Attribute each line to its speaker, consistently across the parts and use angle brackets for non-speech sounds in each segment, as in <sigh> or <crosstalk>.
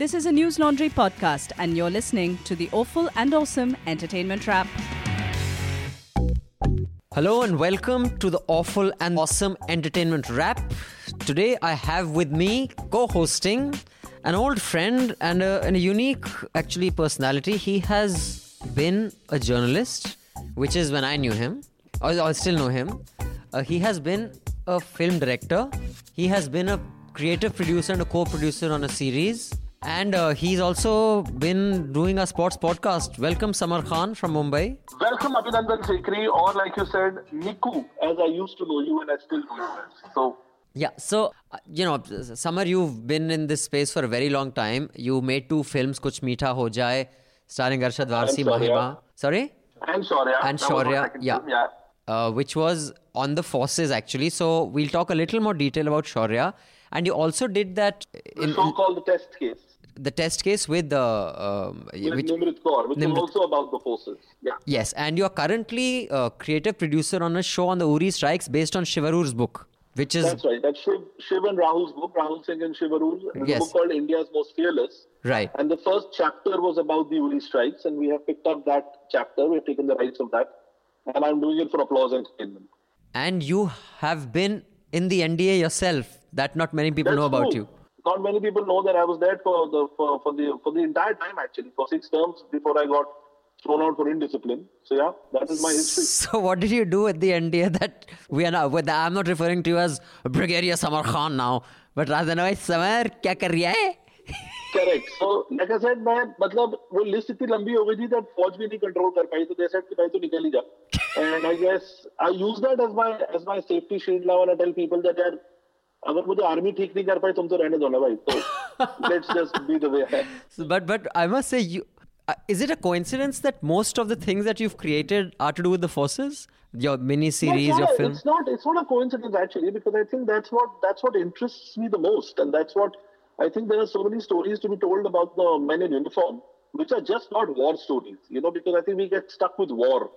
Speaker 1: This is a Newslaundry podcast, and you're listening to the Awful and Awesome Entertainment Wrap.
Speaker 2: Hello and welcome to the awful and awesome entertainment wrap. Today I have with me co-hosting an old friend and a, and a unique actually personality. He has been a journalist, which is when I knew him. I, I still know him. Uh, he has been a film director. He has been a creative producer and a co-producer on a series. And uh, he's also been doing a sports podcast. Welcome, Samar Khan from Mumbai.
Speaker 3: Welcome, Abhinandan Sikri, or like you said, Niku, as I used to know you and I still know you as. So,
Speaker 2: Yeah, so uh, you know, Samar, you've been in this space for a very long time. You made two films, Kuch Meetha Ho Jaye, starring Arshad
Speaker 3: Warsi
Speaker 2: Mahima. Sorry,
Speaker 3: and Shaurya.
Speaker 2: and Shaurya, yeah,
Speaker 3: film, yeah.
Speaker 2: Uh, which was on the forces actually. So we'll talk a little more detail about Shaurya. And you also did that
Speaker 3: The
Speaker 2: in
Speaker 3: so-called the test case
Speaker 2: the test case with the um,
Speaker 3: with
Speaker 2: which,
Speaker 3: Nimrit Kaur, which
Speaker 2: Nimrit-
Speaker 3: is also about the forces. Yeah.
Speaker 2: yes, and you are currently a creative producer on a show on the Uri strikes based on Shiv Aroor's book, which is
Speaker 3: That's right. That's Shiv, Shiv and Rahul's book, Rahul Singh and Shiv Aroor. There's
Speaker 2: Yes.
Speaker 3: a book called India's Most Fearless.
Speaker 2: right.
Speaker 3: And the first chapter was about the Uri strikes, and we have picked up that chapter. We've taken the rights of that. And I'm doing it for applause and entertainment.
Speaker 2: And you have been in the NDA yourself That not many people know
Speaker 3: That's
Speaker 2: about
Speaker 3: true.
Speaker 2: you.
Speaker 3: Not many people know that I was there for the for, for the for the entire time actually for six terms before I got thrown out for indiscipline. So yeah, that is my history.
Speaker 2: So <laughs> what did you do at the NDA that we are not? With, I'm not referring to you as Brigadier Samar Khan now, but rather now, Samar, क्या कर रहा है?
Speaker 3: Correct. So like I said, मैं मतलब वो list इतनी लंबी हो गई थी that फौज भी नहीं कंट्रोल कर पाई तो they said कि भाई तू निकल ही जा. And I guess I use that as my as my safety shield now and I tell people that यार अगर मुझे आर्मी ठीक नहीं कर पाई तुम तो रहने दो ना भाई तो let's just be the way I am.
Speaker 2: So, but but I must say, you uh, is it a coincidence that most of the things that you've created are to do with the forces? Your mini series,
Speaker 3: No, it's
Speaker 2: your
Speaker 3: not a-
Speaker 2: film.
Speaker 3: It's not. It's not a coincidence actually, because I think that's what that's what interests me the most, and that's what I think there are so many stories to be told about the men in uniform, which are just not war stories. You know, because I think we get stuck with war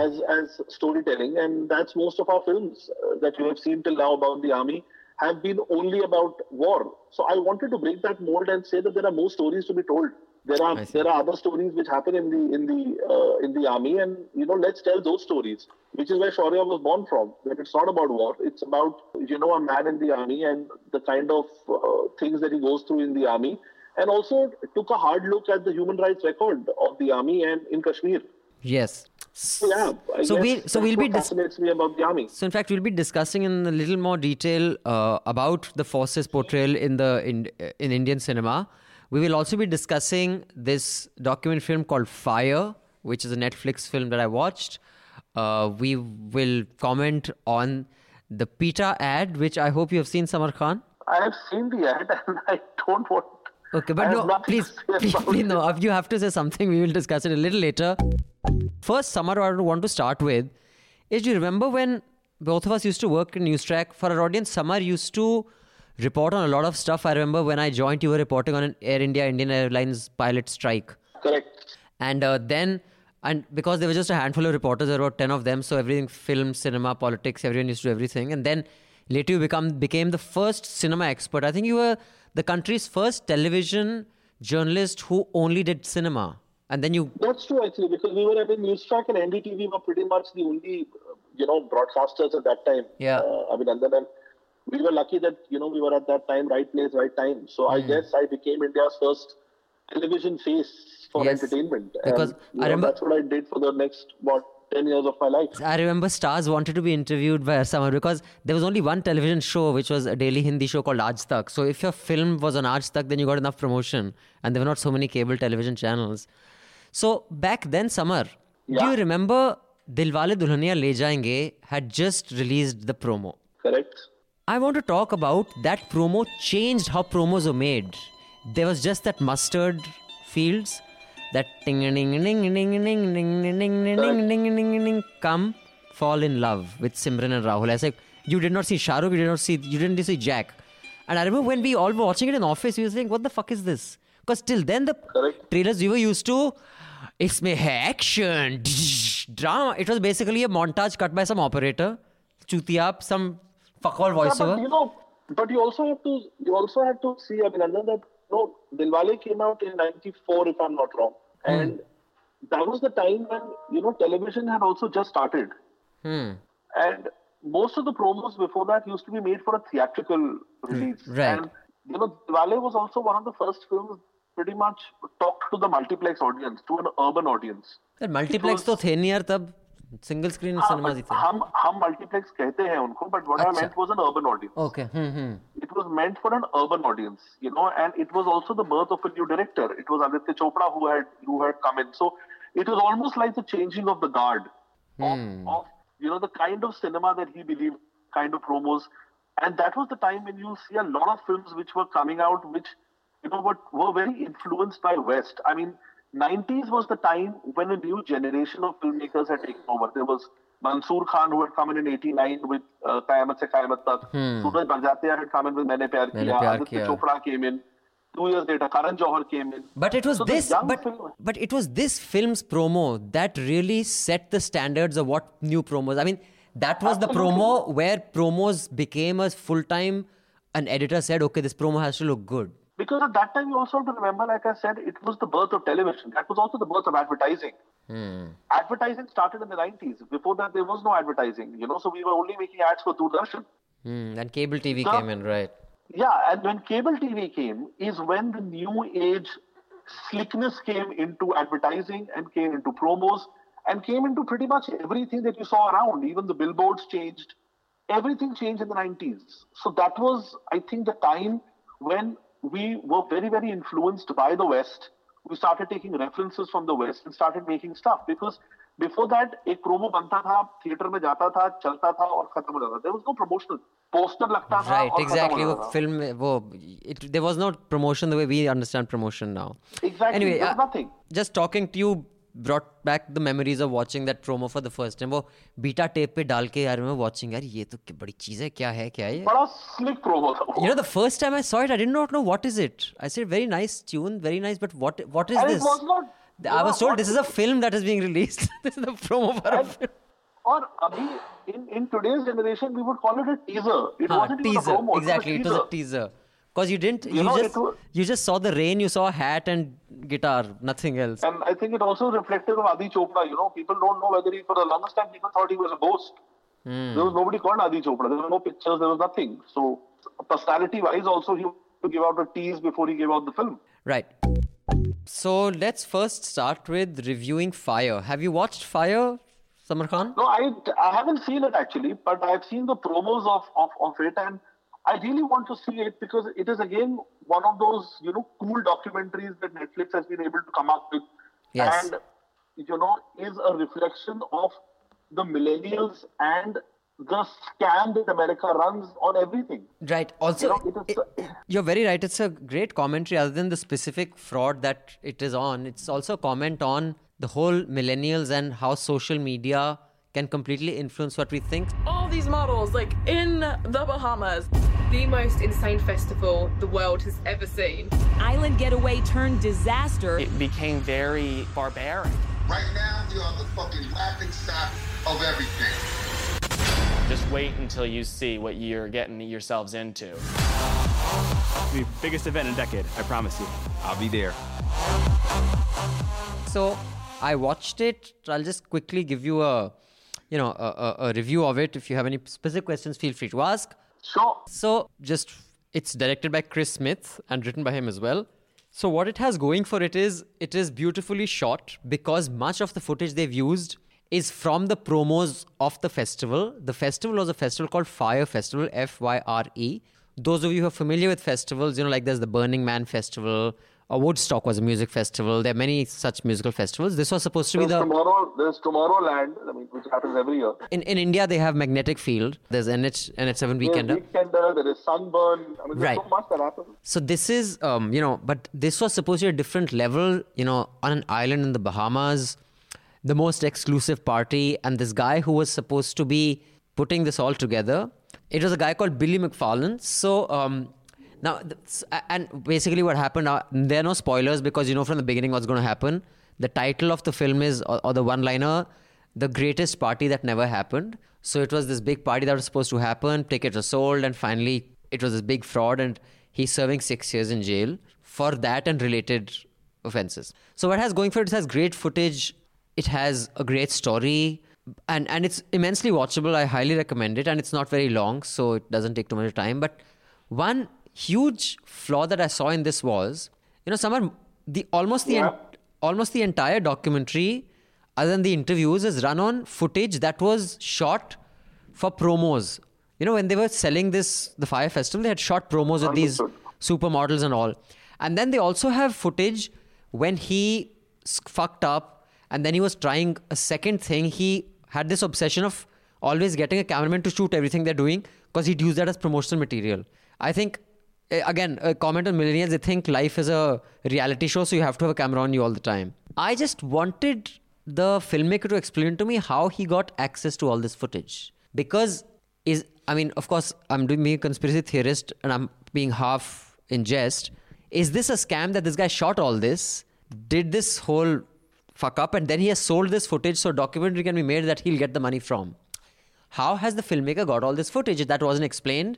Speaker 3: as as storytelling, and that's most of our films uh, that you have seen till now about the army have been only about war. So I wanted to break that mold and say that there are more stories to be told. There are there are other stories which happen in the in the uh, in the army, and you know let's tell those stories, which is where Shaurya was born from. That it's not about war; it's about you know a man in the army and the kind of uh, things that he goes through in the army, and also took a hard look at the human rights record of the army and in Kashmir.
Speaker 2: Yes.
Speaker 3: So yeah, I
Speaker 2: So we so we'll be
Speaker 3: what
Speaker 2: dis-
Speaker 3: me about the army.
Speaker 2: So in fact, we'll be discussing in a little more detail uh, about the forces portrayal in the in, in Indian cinema. We will also be discussing this document film called Fyre, which is a Netflix film that I watched. Uh, we will comment on the PETA ad, which I hope you have seen, Samar Khan.
Speaker 3: I have seen the ad, <laughs> and I don't want.
Speaker 2: Okay, but no, <laughs> please, please, please, no. if You have to say something. We will discuss it a little later. First, Samar, what I want to start with is do you remember when both of us used to work in Newstrack? For our audience, Samar used to report on a lot of stuff. I remember when I joined, you were reporting on an Air India, Indian Airlines pilot strike.
Speaker 3: Correct.
Speaker 2: And uh, then, and because there were just a handful of reporters, there were about 10 of them, so everything film, cinema, politics, everyone used to do everything. And then later you become became the first cinema expert. I think you were the country's first television journalist who only did cinema. And then you,
Speaker 3: That's true, actually, because we were at Newstrack and NDTV were pretty much the only, you know, broadcasters at that time.
Speaker 2: Yeah.
Speaker 3: Uh, mean, and then we were lucky that, you know, we were at that time, right place, right time. So
Speaker 2: Hmm.
Speaker 3: I guess I became India's first television face for
Speaker 2: Yes,
Speaker 3: entertainment.
Speaker 2: because
Speaker 3: and,
Speaker 2: I
Speaker 3: know,
Speaker 2: remember-
Speaker 3: that's what I did for the next, what, 10 years of my life.
Speaker 2: I remember stars wanted to be interviewed by Samar because there was only one television show, which was a daily Hindi show called Aaj Tak. So if your film was on Aaj Tak, then you got enough promotion. And there were not so many cable television channels. So back then, Samar, do you remember Dilwale Dulhaniya Le Jayenge had just released the promo?
Speaker 3: Correct?
Speaker 2: I want to talk about that promo changed how promos were made. There was just that mustard fields, that ding ding ding ding ding ding ding ding ding ding come fall in love with Simran and Rahul. I said, you did not see Shahrukh, you did not see, you didn't see Jack. And I remember when we all were watching it in the office, we were saying, what the fuck is this? Because till then the
Speaker 3: Correct.
Speaker 2: trailers we were used to, it's me action, drama. It was basically a montage cut by some operator, chutiap, some fuck all voiceover.
Speaker 3: Yeah, but, you know, but you also have to, you also have to see, I mean, that no, Dilwale came out in '94, if I'm not wrong. Mm. And that was the time when, you know, television had also just started.
Speaker 2: Mm.
Speaker 3: And most of the promos before that used to be made for a theatrical release.
Speaker 2: Right.
Speaker 3: And, you know, Dilwale was also one of the first films pretty much talked to the multiplex audience, to an urban audience.
Speaker 2: Multiplex
Speaker 3: was,
Speaker 2: तो थे नहीं single screen
Speaker 3: हम हम multiplex कहते हैं उनको but what I meant was an urban audience
Speaker 2: okay हम हम
Speaker 3: it was meant for an urban audience you know and it was also the birth of a new director it was Aditya Chopra who had who had come in so it was almost like the changing of the guard of you know the kind of cinema that he believe kind of promotes and that was the time when you see a lot of films which were coming out which you know what were very influenced by west I mean 90s was the time when a new generation of filmmakers had taken over. There was Mansoor Khan who had come in in 89 with uh, Qayamat Se Qayamat Tak. Suraj Barjatya had come in with Maine Pyar
Speaker 2: Maine
Speaker 3: Kiya.
Speaker 2: Pyar
Speaker 3: Aditya Chopra came in. Two years later, Karan Johar came in.
Speaker 2: But it was
Speaker 3: So
Speaker 2: this, but
Speaker 3: film-
Speaker 2: but it was this film's promo that really set the standards of what new promos. I mean, that was the promo where promos became a full time. An editor said, "Okay, this promo has to look good."
Speaker 3: Because at that time, you also have to remember, like I said, it was the birth of television. That was also the birth of advertising. Advertising started in the 90s. Before that, there was no advertising, you know, so we were only making ads for Doordarshan.
Speaker 2: Hmm, and cable TV
Speaker 3: So-
Speaker 2: came in, right?
Speaker 3: Yeah, and when cable TV came, is when the new age slickness came into advertising and came into promos and came into pretty much everything that you saw around. Even the billboards changed. Everything changed in the 90s. So that was, I think, the time when we were very, very influenced by the West. We started taking references from the West and started making stuff because before that एक promo बनता था theatre में जाता था चलता था और खत्म हो जाता था there was no promotional poster लगता था
Speaker 2: Right,
Speaker 3: और खत्म हो
Speaker 2: exactly.
Speaker 3: जाता
Speaker 2: वो
Speaker 3: था।
Speaker 2: film, में वो it, there was no promotion the way we understand promotion now.
Speaker 3: Exactly,
Speaker 2: Anyway,
Speaker 3: there was
Speaker 2: brought back the memories of watching that promo for the first time वो बीटा टेप पे डाल के यार मैं वाचिंग यार ये तो बड़ी चीज़ है क्या है क्या है
Speaker 3: बड़ा स्लिक प्रोमो था
Speaker 2: you know the first time I saw it I did not know what is it I said very nice tune very nice but what what is this I was told this is a film that is being released this is the promo for a
Speaker 3: और अभी in in today's generation we would call it a teaser it wasn't teaser exactly
Speaker 2: it
Speaker 3: was
Speaker 2: a teaser It was a teaser. Because you didn't, you,
Speaker 3: You know,
Speaker 2: just
Speaker 3: was-
Speaker 2: you just saw the rain, you saw a hat and guitar, nothing else.
Speaker 3: And I think it also reflected of Adi Chopra. You know, people don't know whether he, for the longest time, people thought he was a ghost.
Speaker 2: Hmm.
Speaker 3: There was nobody called Adi Chopra. There were no pictures. There was nothing. So, personality-wise, also he to give out a tease before he gave out the film.
Speaker 2: Right. So let's first start with reviewing Fyre. Have you watched Fyre, Samar Khan?
Speaker 3: No, I, I haven't seen it actually, but I've seen the promos of, of, of it, and I really want to see it because it is again one of those you know cool documentaries that Netflix has been able to come up with,
Speaker 2: Yes.
Speaker 3: and you know is a reflection of the millennials and the scam that America runs on everything.
Speaker 2: Right. Also,
Speaker 3: You know, it is-
Speaker 2: it- you're very right. It's a great commentary, other than the specific fraud that it is on. It's also a comment on the whole millennials and how social media can completely influence what we think.
Speaker 4: all these models like in the Bahamas.
Speaker 5: the most insane festival the world has ever seen.
Speaker 6: Island getaway turned disaster.
Speaker 7: It became very barbaric.
Speaker 8: Right now, we are the fucking laughing stock of everything.
Speaker 7: Just wait until you see what you're getting yourselves into.
Speaker 9: The biggest event in a decade, I promise you.
Speaker 10: I'll be there.
Speaker 2: So I watched it. I'll just quickly give you a, you know, a, a, a review of it. If you have any specific questions, feel free to ask.
Speaker 3: Sure.
Speaker 2: So just it's directed by Chris Smith and written by him as well. So what it has going for it is it is beautifully shot because much of the footage they've used is from the promos of the festival. The festival was a festival called Fyre Festival, F Y R E. Those of you who are familiar with festivals, you know, like there's the Burning Man Festival, Woodstock was a music festival. There are many such musical festivals. This was supposed to be the
Speaker 3: tomorrow. There's Tomorrowland. I mean, which happens every year.
Speaker 2: in, in India they have Magnetic Field. There's NH NH7
Speaker 3: There's
Speaker 2: Weekender.
Speaker 3: Weekender. There is Sunburn. I mean, there's
Speaker 2: Right.
Speaker 3: so much that happens.
Speaker 2: So this is, um, you know, but this was supposed to be a different level, you know, on an island in the Bahamas, the most exclusive party, and this guy who was supposed to be putting this all together. It was a guy called Billy McFarland. So um, now, and basically what happened, uh, there are no spoilers because you know from the beginning what's going to happen. The title of the film is, or, or the one-liner, the greatest party that never happened. So it was this big party that was supposed to happen. Tickets were sold, and finally it was a big fraud, and he's serving six years in jail for that and related offenses. So what has going for it, it has great footage. It has a great story, and and it's immensely watchable. I highly recommend it, and it's not very long, so it doesn't take too much time. But one huge flaw that I saw in this was, you know, someone the almost the en- almost the entire documentary, other than the interviews, is run on footage that was shot for promos. You know, when they were selling this the Fyre Festival, they had shot promos with these supermodels and all. And then they also have footage when he fucked up and then he was trying a second thing. He had this obsession of always getting a cameraman to shoot everything they're doing because he'd use that as promotional material. I think, Uh, again, a comment on millennials, they think life is a reality show, so you have to have a camera on you all the time. I just wanted the filmmaker to explain to me how he got access to all this footage. Because is I mean, of course, I'm doing being a conspiracy theorist and I'm being half in jest. Is this a scam that this guy shot all this? Did this whole fuck up and then he has sold this footage so documentary can be made that he'll get the money from? How has the filmmaker got all this footage? That wasn't explained.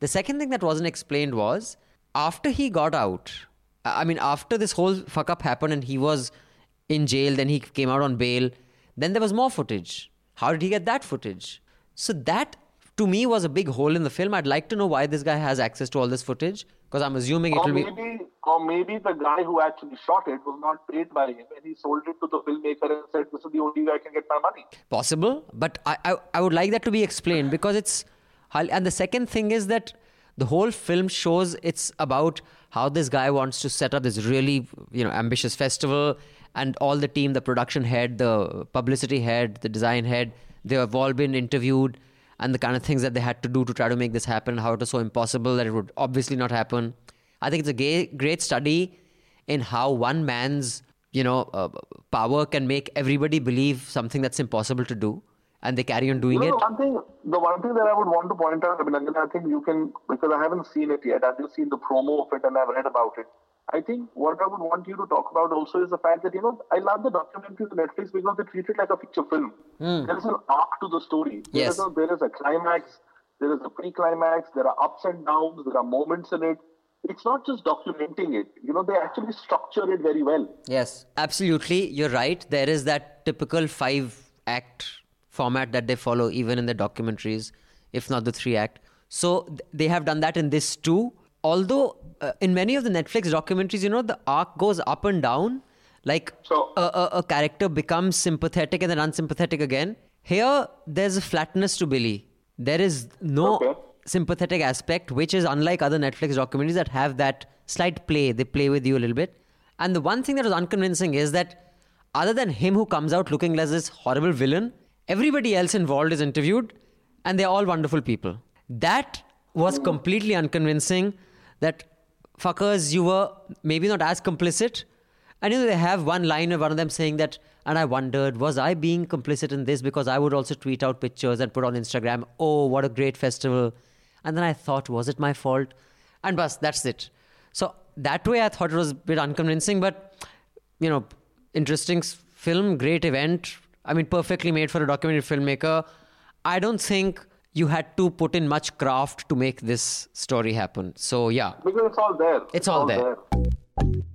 Speaker 2: The second thing that wasn't explained was after he got out, I mean, after this whole fuck up happened and he was in jail, then he came out on bail, then there was more footage. How did he get that footage? So, that to me was a big hole in the film. I'd like to know why this guy has access to all this footage because I'm assuming it
Speaker 3: Or
Speaker 2: will be.
Speaker 3: maybe, or maybe the guy who actually shot it was not paid by him, and he sold it to the filmmaker and said, "This is the only way I can get my money."
Speaker 2: possible but I, I i would like that to be explained because it's and the second thing is that the whole film shows it's about how this guy wants to set up this really you know ambitious festival and all the team the production head the publicity head the design head they have all been interviewed and the kind of things that they had to do to try to make this happen how it was so impossible that it would obviously not happen. I think it's a gay, great study in how one man's you know uh, power can make everybody believe something that's impossible to do and they carry on doing
Speaker 3: you know,
Speaker 2: it
Speaker 3: the one thing, the one thing that I would want to point out, Abhinandan, I think you can because I haven't seen it yet. I've just seen the promo of it and I've read about it. I think what I would want you to talk about also is the fact that you know I love the documentary on Netflix because they treat it like a feature film. Hmm. There is an arc to the story. There
Speaker 2: Yes.
Speaker 3: is a, there is a climax. There is a pre-climax. There are ups and downs. There are moments in it. It's not just documenting it. You know, they actually structure it very well.
Speaker 2: yes absolutely you're right there is that typical five act format that they follow even in the documentaries if not the three act so th- they have done that in this too although uh, in many of the netflix documentaries you know the arc goes up and down like
Speaker 3: So-
Speaker 2: a, a, a character becomes sympathetic and then unsympathetic again here there's a flatness to billy there is no
Speaker 3: Okay.
Speaker 2: sympathetic aspect, which is unlike other Netflix documentaries that have that slight play. They play with you a little bit. And the one thing that was unconvincing is that other than him who comes out looking like this horrible villain, everybody else involved is interviewed and they're all wonderful people. That was completely unconvincing that fuckers, you were maybe not as complicit. And you know, they have one line of one of them saying that, and I wondered, was I being complicit in this because I would also tweet out pictures and put on Instagram, oh, what a great festival. And then I thought, was it my fault? And bus, that's it. So that way I thought it was a bit unconvincing, but, you know, interesting film, great event. I mean, perfectly made for a documentary filmmaker. I don't think you had to put in much craft to make this story happen. So, yeah.
Speaker 3: Because it's all there.
Speaker 2: It's all there.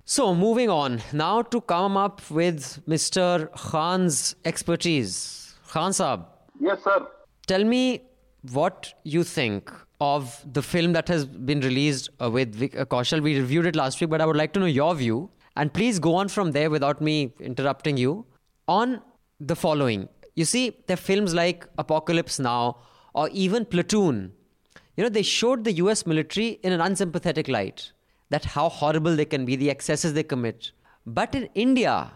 Speaker 2: So, moving on now to come up with Mr. Khan's expertise. Khan Saab,
Speaker 3: Yes, sir.
Speaker 2: tell me what you think of the film that has been released uh, with Vic uh, Kaushal. We reviewed it last week, but I would like to know your view. And please go on from there without me interrupting you on the following. You see, there are films like Apocalypse Now or even Platoon. You know, they showed the US military in an unsympathetic light that how horrible they can be, the excesses they commit. But in India,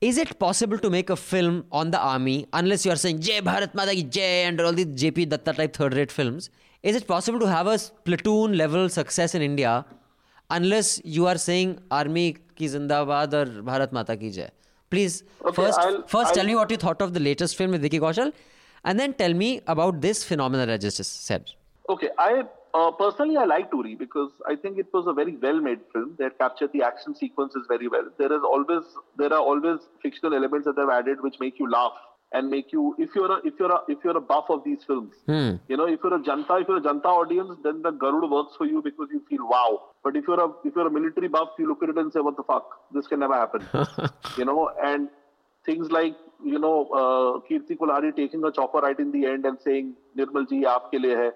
Speaker 2: is it possible to make a film on the army unless you are saying Jai Bharat Mata ki Jai and all these JP Datta type third rate films? Is it possible to have a platoon level success in India unless you are saying army ki zindabad or Bharat Mata ki Jai? Please,
Speaker 3: Okay,
Speaker 2: first,
Speaker 3: I'll-
Speaker 2: 1st tell
Speaker 3: I'll-
Speaker 2: me what you thought of the latest film with Vicky Kaushal and then tell me about this phenomenon that I just said.
Speaker 3: Okay, I uh, personally I like Turi because I think it was a very well-made film. They had captured the action sequences very well. There is always there are always fictional elements that they've added which make you laugh. And make you if you're a if you're a if you're a buff of these films
Speaker 2: Hmm.
Speaker 3: you know if you're a janta if you're a janta audience then the garud works for you because you feel wow. But if you're a if you're a military buff you look at it and say what the fuck? This can never happen. <laughs> You know and things like you know uh, Kirti Kulhari taking a chopper right in the end and saying Nirmal ji aapke liye hai.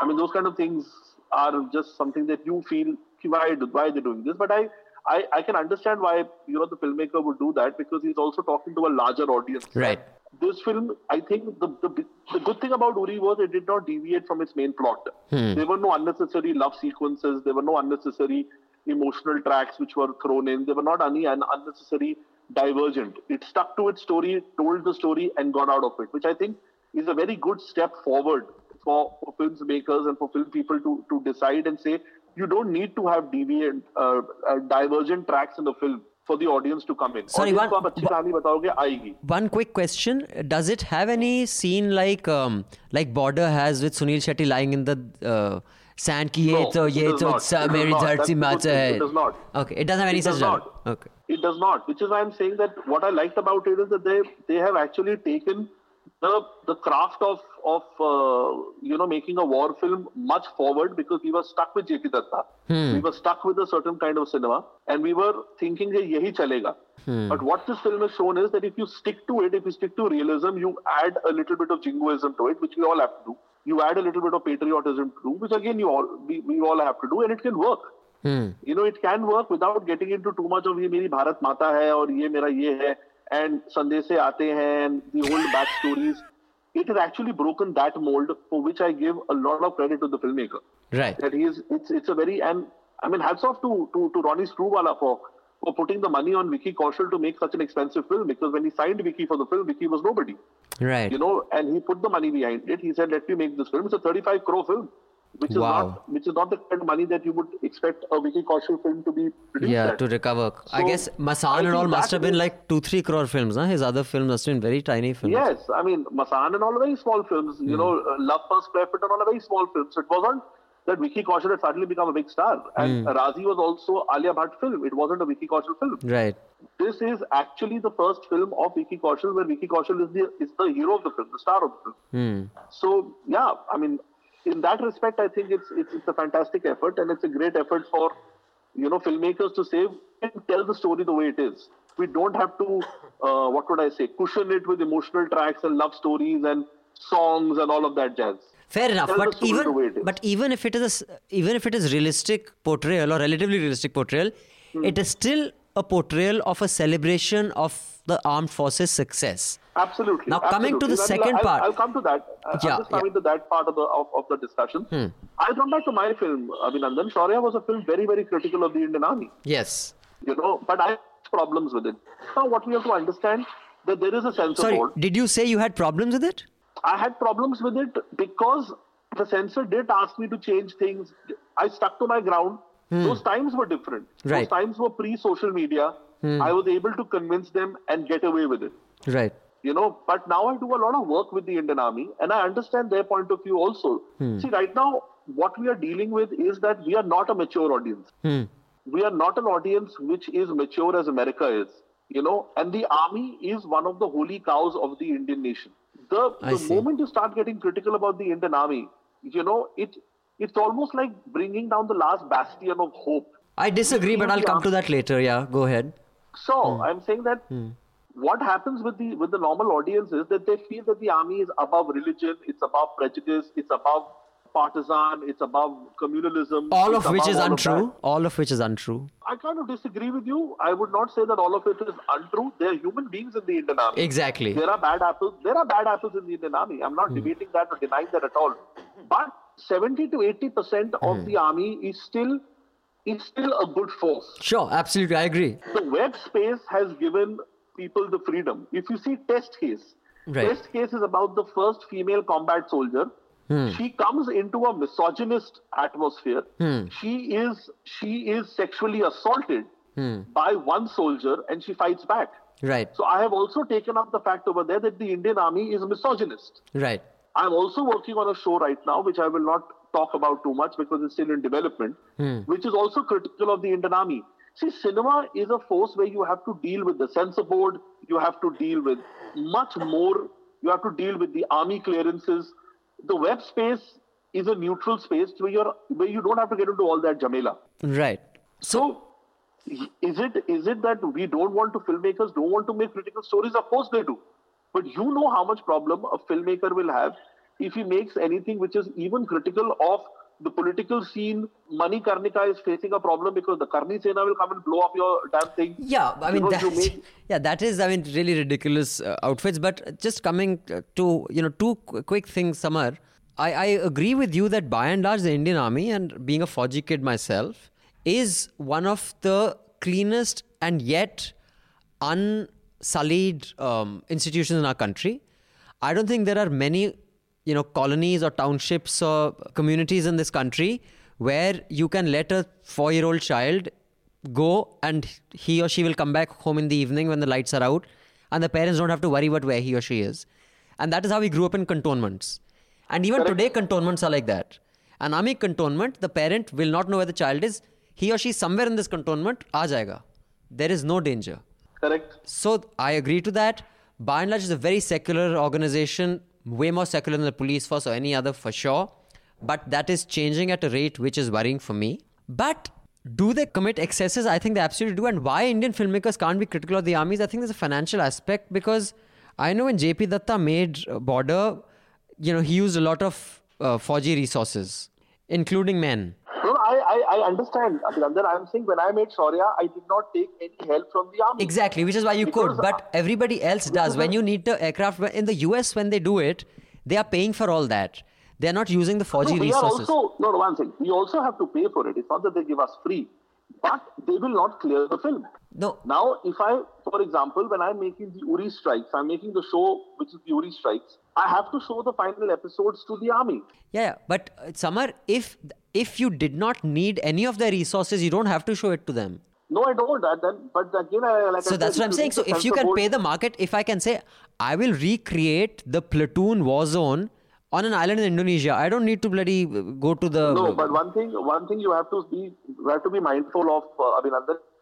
Speaker 3: I mean those kind of things are just something that you feel "Ki why why are they doing this? But I I, I can understand why you know the filmmaker would do that because he's also talking to a larger audience.
Speaker 2: Right.
Speaker 3: This film, I think the, the the good thing about Uri was it did not deviate from its main plot. There were no unnecessary love sequences. There were no unnecessary emotional tracks which were thrown in. There were not any un- unnecessary divergent. It stuck to its story, told the story, and got out of it, which I think is a very good step forward for, for filmmakers and for film people to, to decide and say you don't need to have deviant, uh, uh, divergent tracks in the film for the audience to come in
Speaker 2: sorry one
Speaker 3: आप अच्छी कहानी बताओगे आएगी।
Speaker 2: One quick question does it have any scene like like Border has with Sunil Shetty lying in the sand
Speaker 3: की ये तो
Speaker 2: ये
Speaker 3: तो
Speaker 2: मेरी
Speaker 3: धरती माता है
Speaker 2: okay it doesn't have any such okay
Speaker 3: it does not which is why i'm saying that what i liked about it is that they they have actually taken the the craft of of uh, you know making a war film much forward because we were stuck with JP Datta. Hmm. We were stuck with a certain kind of cinema, and we were thinking that yahi chalega. Hmm. But what this film has shown is that if you stick to it, if you stick to realism, you add a little bit of jingoism to it, which we all have to do. You add a little bit of patriotism to which again you all we, we all have to do, and it can work. Hmm. you know it can work without getting into too much of ये मेरी भारत माता है और ये मेरा ये है and Sandesh Se Aate and the old back stories, it has actually broken that mold for which I give a lot of credit to the filmmaker.
Speaker 2: Right.
Speaker 3: That he is, it's, it's a very, and I mean, hats off to, to, to Ronnie Screwvala for, for putting the money on Vicky Kaushal to make such an expensive film because when he signed Vicky for the film, Vicky was nobody.
Speaker 2: Right.
Speaker 3: You know, and he put the money behind it. He said, let me make this film. It's a 35 crore film which is
Speaker 2: Wow.
Speaker 3: not which is not the kind of money that you would expect a Vicky Kaushal film to be produced
Speaker 2: Yeah,
Speaker 3: at.
Speaker 2: to recover. I
Speaker 3: So,
Speaker 2: guess
Speaker 3: I
Speaker 2: Masaan and all must have been
Speaker 3: is-
Speaker 2: like two, three crore films. Huh? His other films must have been very tiny films.
Speaker 3: Yes, I mean Masaan and all are very small films. You know, uh, Love per Square Foot and all are very small films. So it wasn't that Vicky Kaushal had suddenly become a big star. And Raazi was also Alia Bhatt film. It wasn't a Vicky Kaushal film.
Speaker 2: Right.
Speaker 3: This is actually the first film of Vicky Kaushal where Vicky Kaushal is the is the hero of the film, the star of the film.
Speaker 2: Hmm.
Speaker 3: So yeah, I mean, in that respect, I think it's it's it's a fantastic effort and it's a great effort for you know filmmakers to say and tell the story the way it is. We don't have to uh, what would I say cushion it with emotional tracks and love stories and songs and all of that jazz.
Speaker 2: Fair enough,
Speaker 3: Tell
Speaker 2: but
Speaker 3: story the way
Speaker 2: even but even if it is a even if it is realistic portrayal or relatively realistic portrayal,
Speaker 3: Hmm.
Speaker 2: it is still a portrayal of a celebration of the armed forces' success.
Speaker 3: Absolutely.
Speaker 2: Now, coming to the
Speaker 3: absolutely.
Speaker 2: second
Speaker 3: I'll,
Speaker 2: part.
Speaker 3: I'll come to that. Uh,
Speaker 2: Yeah,
Speaker 3: just
Speaker 2: yeah. Hmm.
Speaker 3: coming to that part of the of, of the discussion. I'll come back to my film, Abhinandan. Shaurya was a film very, very critical of the Indian Army.
Speaker 2: Yes.
Speaker 3: You know, but I have problems with it. Now, what we have to understand that there is a censor
Speaker 2: Sorry,
Speaker 3: board.
Speaker 2: did you say you had problems with it?
Speaker 3: I had problems with it because the censor did ask me to change things. I stuck to my ground. Those times were different.
Speaker 2: Hmm. Right. Hmm.
Speaker 3: Those times were pre-social media. I was able to convince them and get away with it.
Speaker 2: Right.
Speaker 3: You know, but now I do a lot of work with the Indian Army and I understand their point of view also. See, right now, what we are dealing with is that we are not a mature audience. We are not an audience which is mature as America is. You know, and the army is one of the holy cows of the Indian nation. The, the moment you start getting critical about the Indian army, you know, it it's almost like bringing down the last bastion of hope.
Speaker 2: I disagree, but I'll come to that later. Yeah, go ahead.
Speaker 3: So hmm. I'm saying that hmm. what happens with the with the normal audience is that they feel that the army is above religion, it's above prejudice, it's above partisan, it's above communalism.
Speaker 2: All of which is
Speaker 3: all
Speaker 2: untrue.
Speaker 3: that.
Speaker 2: All of which is untrue.
Speaker 3: I kind of disagree with you. I would not say that all of it is untrue. There are human beings in the Indian army.
Speaker 2: Exactly.
Speaker 3: There are bad apples. There are bad apples in the Indian army. I'm not hmm. debating that or denying that at all. But 70 to 80 percent of hmm. the army is still is still a good force.
Speaker 2: Sure, absolutely, I agree.
Speaker 3: The web space has given people the freedom. If you see Test Case,
Speaker 2: Right.
Speaker 3: Test Case is about the first female combat soldier. Hmm. She comes into a misogynist atmosphere. Hmm. She is she is sexually assaulted by one soldier and she fights back.
Speaker 2: Right.
Speaker 3: So I have also taken up the fact over there that the Indian army is misogynist.
Speaker 2: Right.
Speaker 3: I'm also working on a show right now, which I will not talk about too much because it's still in development, hmm. which is also critical of the Indian Army. See, cinema is a force where you have to deal with the censor board, you have to deal with much more You have to deal with the army clearances. The web space is a neutral space where you're where you don't have to get into all that jamela.
Speaker 2: Right.
Speaker 3: So, is it is it that we don't want to filmmakers don't want to make critical stories? Of course they do, but you know how much problem a filmmaker will have if he makes anything which is even critical of the political scene. Manikarnika is facing a problem because the Karni Sena will come and blow up your damn thing.
Speaker 2: Yeah, I mean, that's,
Speaker 3: make- <laughs>
Speaker 2: yeah, that is, I mean, really ridiculous uh, outfits. But just coming uh, to, you know, two quick things, Samar. I, I agree with you that by and large, the Indian Army, and being a Fauji kid myself, is one of the cleanest and yet unsullied um, institutions in our country. I don't think there are many, you know, colonies or townships or communities in this country where you can let a four-year-old child go and he or she will come back home in the evening when the lights are out and the parents don't have to worry about where he or she is. And that is how we grew up in cantonments. And even today, cantonments are like that. An army cantonment, the parent will not know where the child is. He or she somewhere in this cantonment, aa jayega. There is no danger.
Speaker 3: Correct.
Speaker 2: So I agree to that. By and large, it's a very secular organization, way more secular than the police force or any other for sure. But that is changing at a rate which is worrying for me. But do they commit excesses? I think they absolutely do. And why Indian filmmakers can't be critical of the armies? I think there's a financial aspect because I know when JP Datta made uh, Border, you know, he used a lot of uh, Fauji resources, including men.
Speaker 3: I, understand. Abhinandan, I'm saying when I made Shaurya, I did not take any help from the army.
Speaker 2: Exactly, which is why you
Speaker 3: Because,
Speaker 2: could. But everybody else does. When you need the aircraft, in the US, when they do it, they are paying for all that. They're not using the Fauji
Speaker 3: No, we are
Speaker 2: resources.
Speaker 3: also no, no, one thing. We also have to pay for it. It's not that they give us free, but they will not clear the film.
Speaker 2: No.
Speaker 3: Now, if I, for example, when I'm making the Uri strikes, I'm making the show which is the Uri strikes. I have to show the final episodes to the army.
Speaker 2: Yeah, yeah. but uh, Samar, if if you did not need any of their resources, you don't have to show it to them.
Speaker 3: No, I don't. I, then, but again, I, like I
Speaker 2: So
Speaker 3: said,
Speaker 2: that's what I'm saying. So if you can pay the market, if I can say, I will recreate the platoon war zone on an island in Indonesia. I don't need to bloody uh, go to the.
Speaker 3: No, but one thing, one thing you have to be, you have to be mindful of. Uh, mean,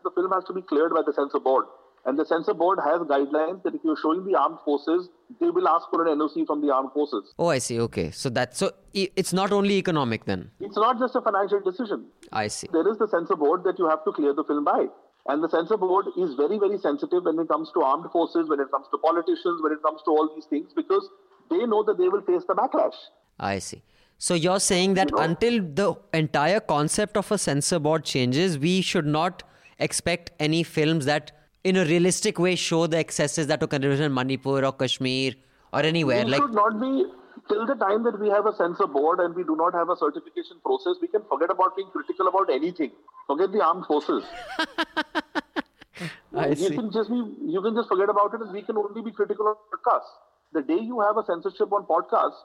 Speaker 3: the film has to be cleared by the censor board, and the censor board has guidelines that if you're showing the armed forces, they will ask for an NOC from the armed forces.
Speaker 2: Oh, I see. Okay, so that so it's not only economic then.
Speaker 3: It's not just a financial decision.
Speaker 2: I see.
Speaker 3: There is the censor board that you have to clear the film by. And the censor board is very, very sensitive when it comes to armed forces, when it comes to politicians, when it comes to all these things, because they know that they will face the backlash.
Speaker 2: I see. So you're saying that
Speaker 3: You know-
Speaker 2: until the entire concept of a censor board changes, we should not expect any films that, in a realistic way, show the excesses that were committed in Manipur or Kashmir or anywhere.
Speaker 3: we
Speaker 2: Like,
Speaker 3: should not be, till the time that we have a censor board and we do not have a certification process, we can forget about being critical about anything. Forget the armed forces. <laughs>
Speaker 2: I
Speaker 3: you
Speaker 2: see.
Speaker 3: can just be, you can just forget about it and we can only be critical of podcasts. The day you have a censorship on podcasts,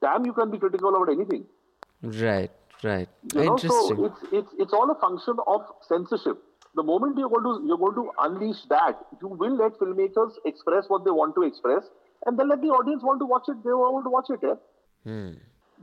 Speaker 3: damn, you can be critical about anything.
Speaker 2: right, right.
Speaker 3: You know,
Speaker 2: Interesting.
Speaker 3: so it's it's it's all a function of censorship The moment you're going to you're going to unleash that, you will let filmmakers express what they want to express, and then let the audience want to watch it. They want to watch it. Yeah?
Speaker 2: Hmm.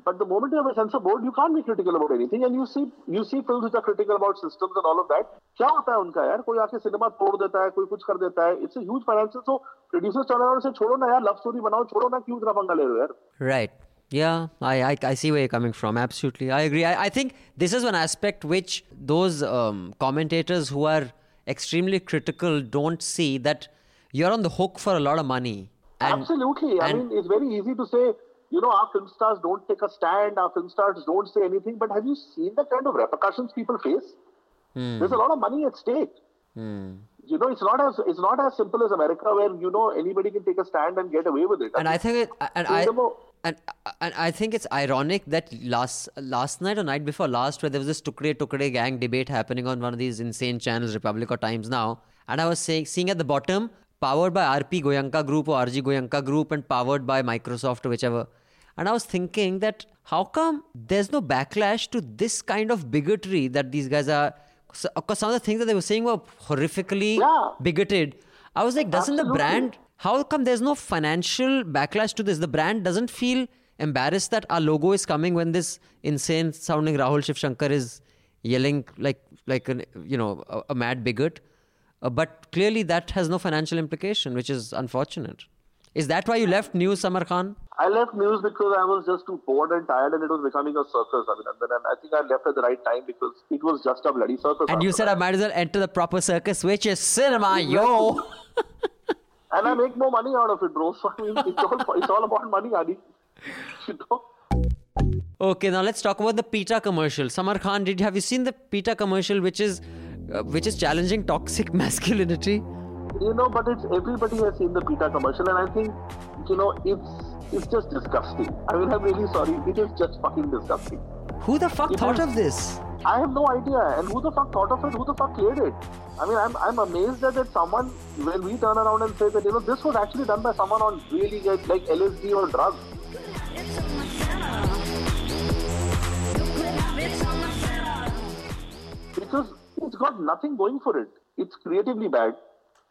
Speaker 3: But the moment you have a censor board, you can't be critical about anything, and you see you see films which are critical about systems and all of that. क्या होता है उनका यार कोई आके cinema तोड़ देता है कोई कुछ कर देता है it's huge financial so producers turn से छोड़ो ना यार लव स्टोरी बनाओ छोड़ो ना क्यों इतना पंगा ले रहे हो यार
Speaker 2: Right. Yeah, I, I, I see where you're coming from. Absolutely. I agree. I, I think this is one aspect which those um, commentators who are extremely critical don't see that you're on the hook for a lot of money. And,
Speaker 3: Absolutely. I
Speaker 2: and-
Speaker 3: mean, it's very easy to say, you know, our film stars don't take a stand, our film stars don't say anything, but have you seen the kind of repercussions people face?
Speaker 2: Hmm.
Speaker 3: There's a lot of money at stake. You know, it's not as it's not as simple as America, where you know anybody can take a stand and get away with it.
Speaker 2: and I think it, and I and, and I think it's ironic that last last night or night before last, where there was this Tukde Tukde gang debate happening on one of these insane channels, Republic or Times now, and I was saying, seeing at the bottom, powered by RP Goenka Group or RG Goenka Group, and powered by Microsoft or whichever, and I was thinking that how come there's no backlash to this kind of bigotry that these guys are. Course, some of the things that they were saying were horrifically
Speaker 3: Yeah.
Speaker 2: bigoted. I was like, doesn't the brand how come there's no financial backlash to this? The brand doesn't feel embarrassed that our logo is coming when this insane sounding Rahul Shivshankar is yelling like like an you know a, a mad bigot. Uh, but clearly that has no financial implication, which is unfortunate. Is that why you left News, Samar Khan?
Speaker 3: I left news because I was just too bored and tired, and it was becoming a circus. I mean, and, and I think I left at the right time because it was just a bloody circus.
Speaker 2: And you said I might as well enter the proper circus, which is cinema, yo. <laughs>
Speaker 3: and I make more money out of it, bro. So I <laughs> mean, it's all it's all about money, Adi. You know.
Speaker 2: Okay, now let's talk about the PETA commercial. Samar Khan, did have you seen the PETA commercial, which is uh, which is challenging toxic <laughs> masculinity?
Speaker 3: You know, but it's everybody has seen the PETA commercial, and I think you know it's it's just disgusting. I mean, I'm really sorry. It is just fucking disgusting.
Speaker 2: Who the fuck
Speaker 3: It
Speaker 2: thought of this?
Speaker 3: I have no idea. And who the fuck thought of it? Who the fuck cleared it? I mean, I'm, I'm amazed that, that someone, when we turn around and say that, you know, this was actually done by someone on really like, like LSD or drugs. Because it's got nothing going for it. It's creatively bad.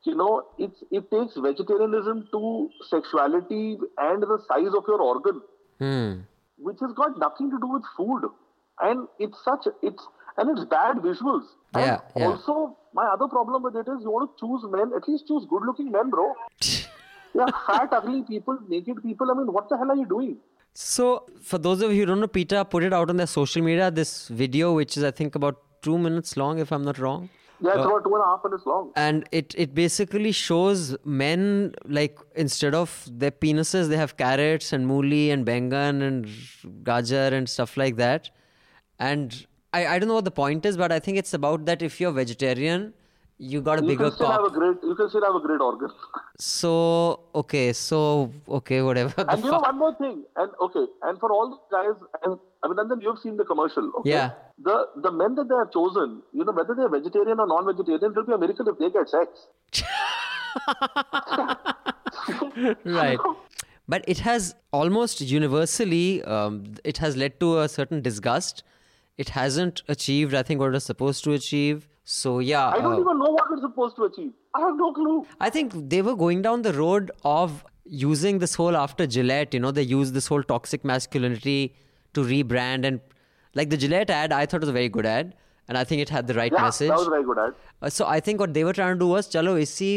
Speaker 3: You know, it's it takes vegetarianism to sexuality and the size of your organ
Speaker 2: Hmm.
Speaker 3: which has got nothing to do with food. And it's such it's and it's bad visuals.
Speaker 2: Yeah,
Speaker 3: and
Speaker 2: yeah.
Speaker 3: also my other problem with it is you want to choose men, at least choose good looking men, bro. <laughs> yeah, fat, ugly people, naked people. I mean, what the hell are you doing?
Speaker 2: So, for those of you who don't know, PETA put it out on their social media. This video, which is I think about two minutes long, if I'm not wrong.
Speaker 3: Yeah, it's
Speaker 2: Uh,
Speaker 3: about two and a half minutes long.
Speaker 2: and it it basically shows men like instead of their penises they have carrots and mooli and bengan and gajar and stuff like that and I, I don't know what the point is but i think it's about that if you're vegetarian you got a
Speaker 3: You
Speaker 2: bigger
Speaker 3: can still have a great you can still have a great organ. <laughs>
Speaker 2: so okay so okay whatever
Speaker 3: and you know one more thing, and okay, and for all the guys, and I mean, and then you've seen the commercial, okay?
Speaker 2: Yeah.
Speaker 3: The the men that they have chosen, you know, whether they're vegetarian or non-vegetarian, it'll be a miracle if they get sex. <laughs>
Speaker 2: right but it has almost universally um, it has led to a certain disgust it hasn't achieved i think what it was supposed to achieve so yeah
Speaker 3: I don't
Speaker 2: uh,
Speaker 3: even know what it's supposed to achieve. I have no clue.
Speaker 2: I think they were going down the road of using this whole after Gillette, you know, they used this whole toxic masculinity to rebrand and like the Gillette ad, I thought was a very good ad. And I think it had the right
Speaker 3: Yeah,
Speaker 2: message.
Speaker 3: that was very good ad.
Speaker 2: Uh, so I think what they were trying to do was चलो इसी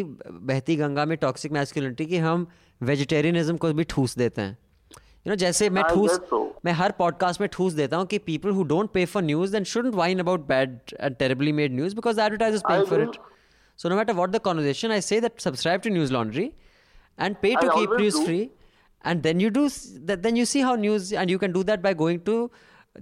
Speaker 2: बहती गंगा में toxic masculinity की हम vegetarianism को भी ठूस देते हैं यू नो जैसे मैं
Speaker 3: I
Speaker 2: ठूस
Speaker 3: guess so.
Speaker 2: मैं हर पॉडकास्ट में ठूस देता हूँ कि people who don't pay for news then shouldn't whine about bad and terribly made news because advertisers paying for
Speaker 3: agree.
Speaker 2: It so no matter what the conversation, I say that subscribe to News Laundry and pay to
Speaker 3: I
Speaker 2: keep
Speaker 3: always
Speaker 2: news
Speaker 3: do.
Speaker 2: free. And then you do s- that. Then you see how news, and you can do that by going to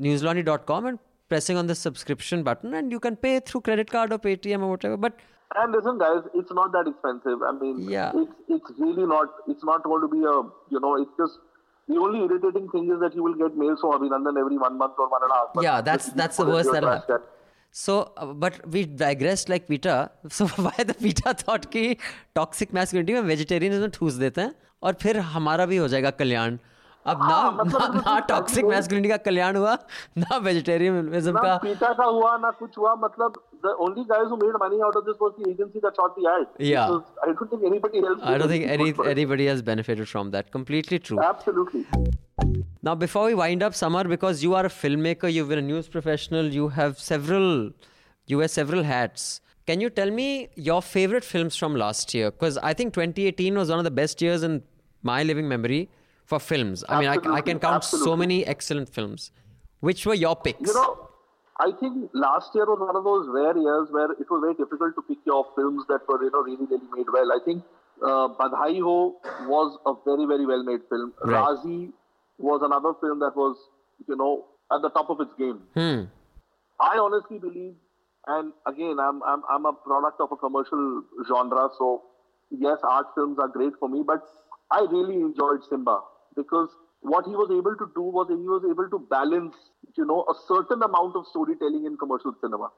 Speaker 2: newslaundry.com and pressing on the subscription button, and you can pay through credit card or Paytm or whatever. But
Speaker 3: And listen, guys, it's not that expensive. I mean,
Speaker 2: Yeah.
Speaker 3: it's it's really not. It's not going to be a. You know, it's just the only irritating thing is that you will get mails from Abhinandan every one month or one and a half. month.
Speaker 2: yeah, that's that's the worst that'll happen. So, uh, but we digressed like Peter. So why the Peter thought कि toxic masculinity में vegetarianism ठूस देते हैं और फिर हमारा भी हो जाएगा कल्याण अब ना
Speaker 3: हाँ, मतलब
Speaker 2: ना,
Speaker 3: बिल्कुल
Speaker 2: ना
Speaker 3: सही
Speaker 2: टॉक्सिक
Speaker 3: है।
Speaker 2: मैस्कुलिनिटी का कल्याण हुआ ना वेजिटेरियनिज्म
Speaker 3: ना
Speaker 2: का
Speaker 3: पीटा का हुआ ना कुछ हुआ मतलब the only guys who made money out of this was the agency that shot the ad.
Speaker 2: Yeah.
Speaker 3: Because I don't think anybody else.
Speaker 2: I
Speaker 3: did
Speaker 2: don't think
Speaker 3: anything
Speaker 2: any
Speaker 3: good for it.
Speaker 2: anybody has benefited from that. Completely true.
Speaker 3: Absolutely.
Speaker 2: Now, before we wind up, Samar, because you are a filmmaker, you've been a news professional, you have several, you wear several hats. Can you tell me your favorite films from last year? Because I think 2018 was one of the best years in my living memory for films. I mean, I, I can
Speaker 3: Absolutely,
Speaker 2: count so many excellent films. Which were your picks?
Speaker 3: You know, I think last year was one of those rare years where it was very difficult to pick your films that were, you know, really, really made well. I think uh, Badhai Ho was a very, very well made film.
Speaker 2: Right.
Speaker 3: Raazi was another film that was, you know, at the top of its game.
Speaker 2: Hmm.
Speaker 3: I honestly believe, and again, I'm, I'm, I'm a product of a commercial genre, so yes, art films are great for me, but I really enjoyed Simmba because what he was able to do was he was able to balance, you know, a certain amount of storytelling in commercial cinema.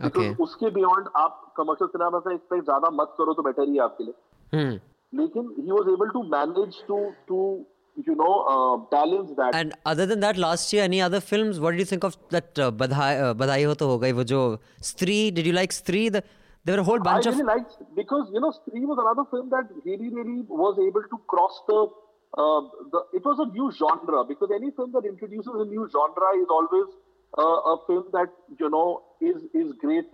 Speaker 2: Okay.
Speaker 3: Because उसके beyond आप commercial cinema से expect ज़्यादा मत करो तो better ही है आपके लिए.
Speaker 2: Hmm.
Speaker 3: लेकिन he was able to manage to to you know uh, balance that.
Speaker 2: And other than that, last year, any other films? What did you think of that uh, Badhai, uh, Badhai Ho To Ho Gai? वो जो Stree, did you like Stree? The, there were a whole bunch
Speaker 3: I
Speaker 2: of
Speaker 3: really liked because you know Stree was another film that really really was able to cross the uh, the it was a new genre because any film that introduces a new genre is always uh, a film that you know is is great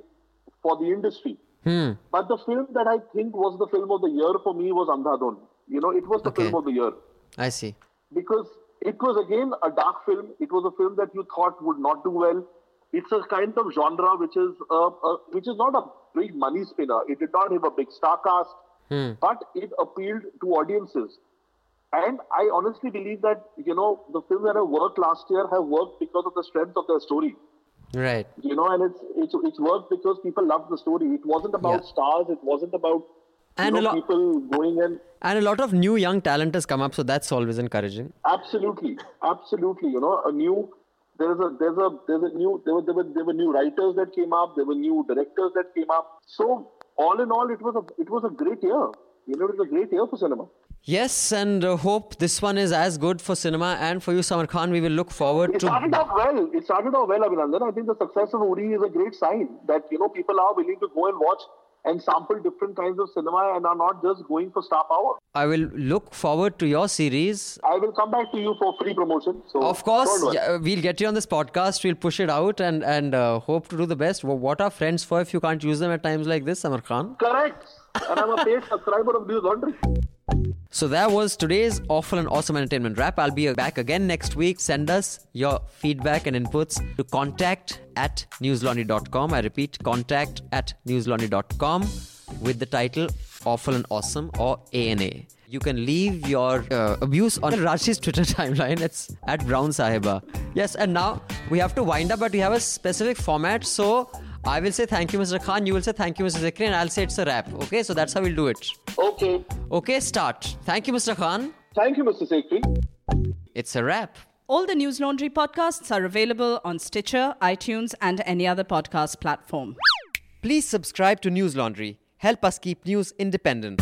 Speaker 3: for the industry.
Speaker 2: Hmm.
Speaker 3: But the film that I think was the film of the year for me was Andhadhun. You know, it was the
Speaker 2: Okay.
Speaker 3: film of the year
Speaker 2: I see.
Speaker 3: because it was again a dark film. It was a film that you thought would not do well. It's a kind of genre which is a, a, which is not a big money spinner. It did not have a big star cast, but it appealed to audiences. And I honestly believe that you know the films that have worked last year have worked because of the strength of their story.
Speaker 2: Right.
Speaker 3: You know, and it's it's it's worked because people loved the story. It wasn't about
Speaker 2: Yeah.
Speaker 3: stars. It wasn't about you
Speaker 2: And a
Speaker 3: know,
Speaker 2: lot-
Speaker 3: people going and
Speaker 2: And a lot of new young talent has come up, so that's always encouraging.
Speaker 3: Absolutely, absolutely. You know, a new there's a there's a there's a new there were there were there were new writers that came up. There were new directors that came up. So all in all, it was a it was a great year. You know, it was a great year for cinema.
Speaker 2: Yes, and uh, hope this one is as good for cinema and for you, Samar Khan. We will look forward
Speaker 3: It
Speaker 2: to.
Speaker 3: It started off well. It started off well, Abhinandan. I think the success of Uri is a great sign that you know people are willing to go and watch and sample different kinds of cinema and are not just going for star power.
Speaker 2: I will look forward to your series.
Speaker 3: I will come back to you for free promotion. So
Speaker 2: Of course, yeah, we'll get you on this podcast. We'll push it out and and uh, hope to do the best. What are friends for if you can't use them at times like this, Samar Khan?
Speaker 3: correct. And I'm a paid subscriber of Newslaundry.
Speaker 2: So that was today's awful and awesome entertainment wrap. I'll be back again next week. Send us your feedback and inputs to contact at newslaundry.com. I repeat, contact at newslaundry.com with the title Awful and Awesome or ANA. You can leave your uh, abuse on Rashi's Twitter <laughs> timeline. It's at Brown Sahiba. Yes, and now we have to wind up, but we have a specific format. So I will say thank you, Mr. Khan. You will say thank you, Mr. Sekhri, and I'll say it's a wrap. Okay, so that's how we'll do it.
Speaker 3: Okay.
Speaker 2: Okay, start. Thank you, Mr. Khan.
Speaker 3: Thank you, Mr. Sekhri.
Speaker 2: It's a wrap.
Speaker 1: All the Newslaundry podcasts are available on Stitcher, iTunes, and any other podcast platform.
Speaker 2: Please subscribe to Newslaundry. Help us keep news independent.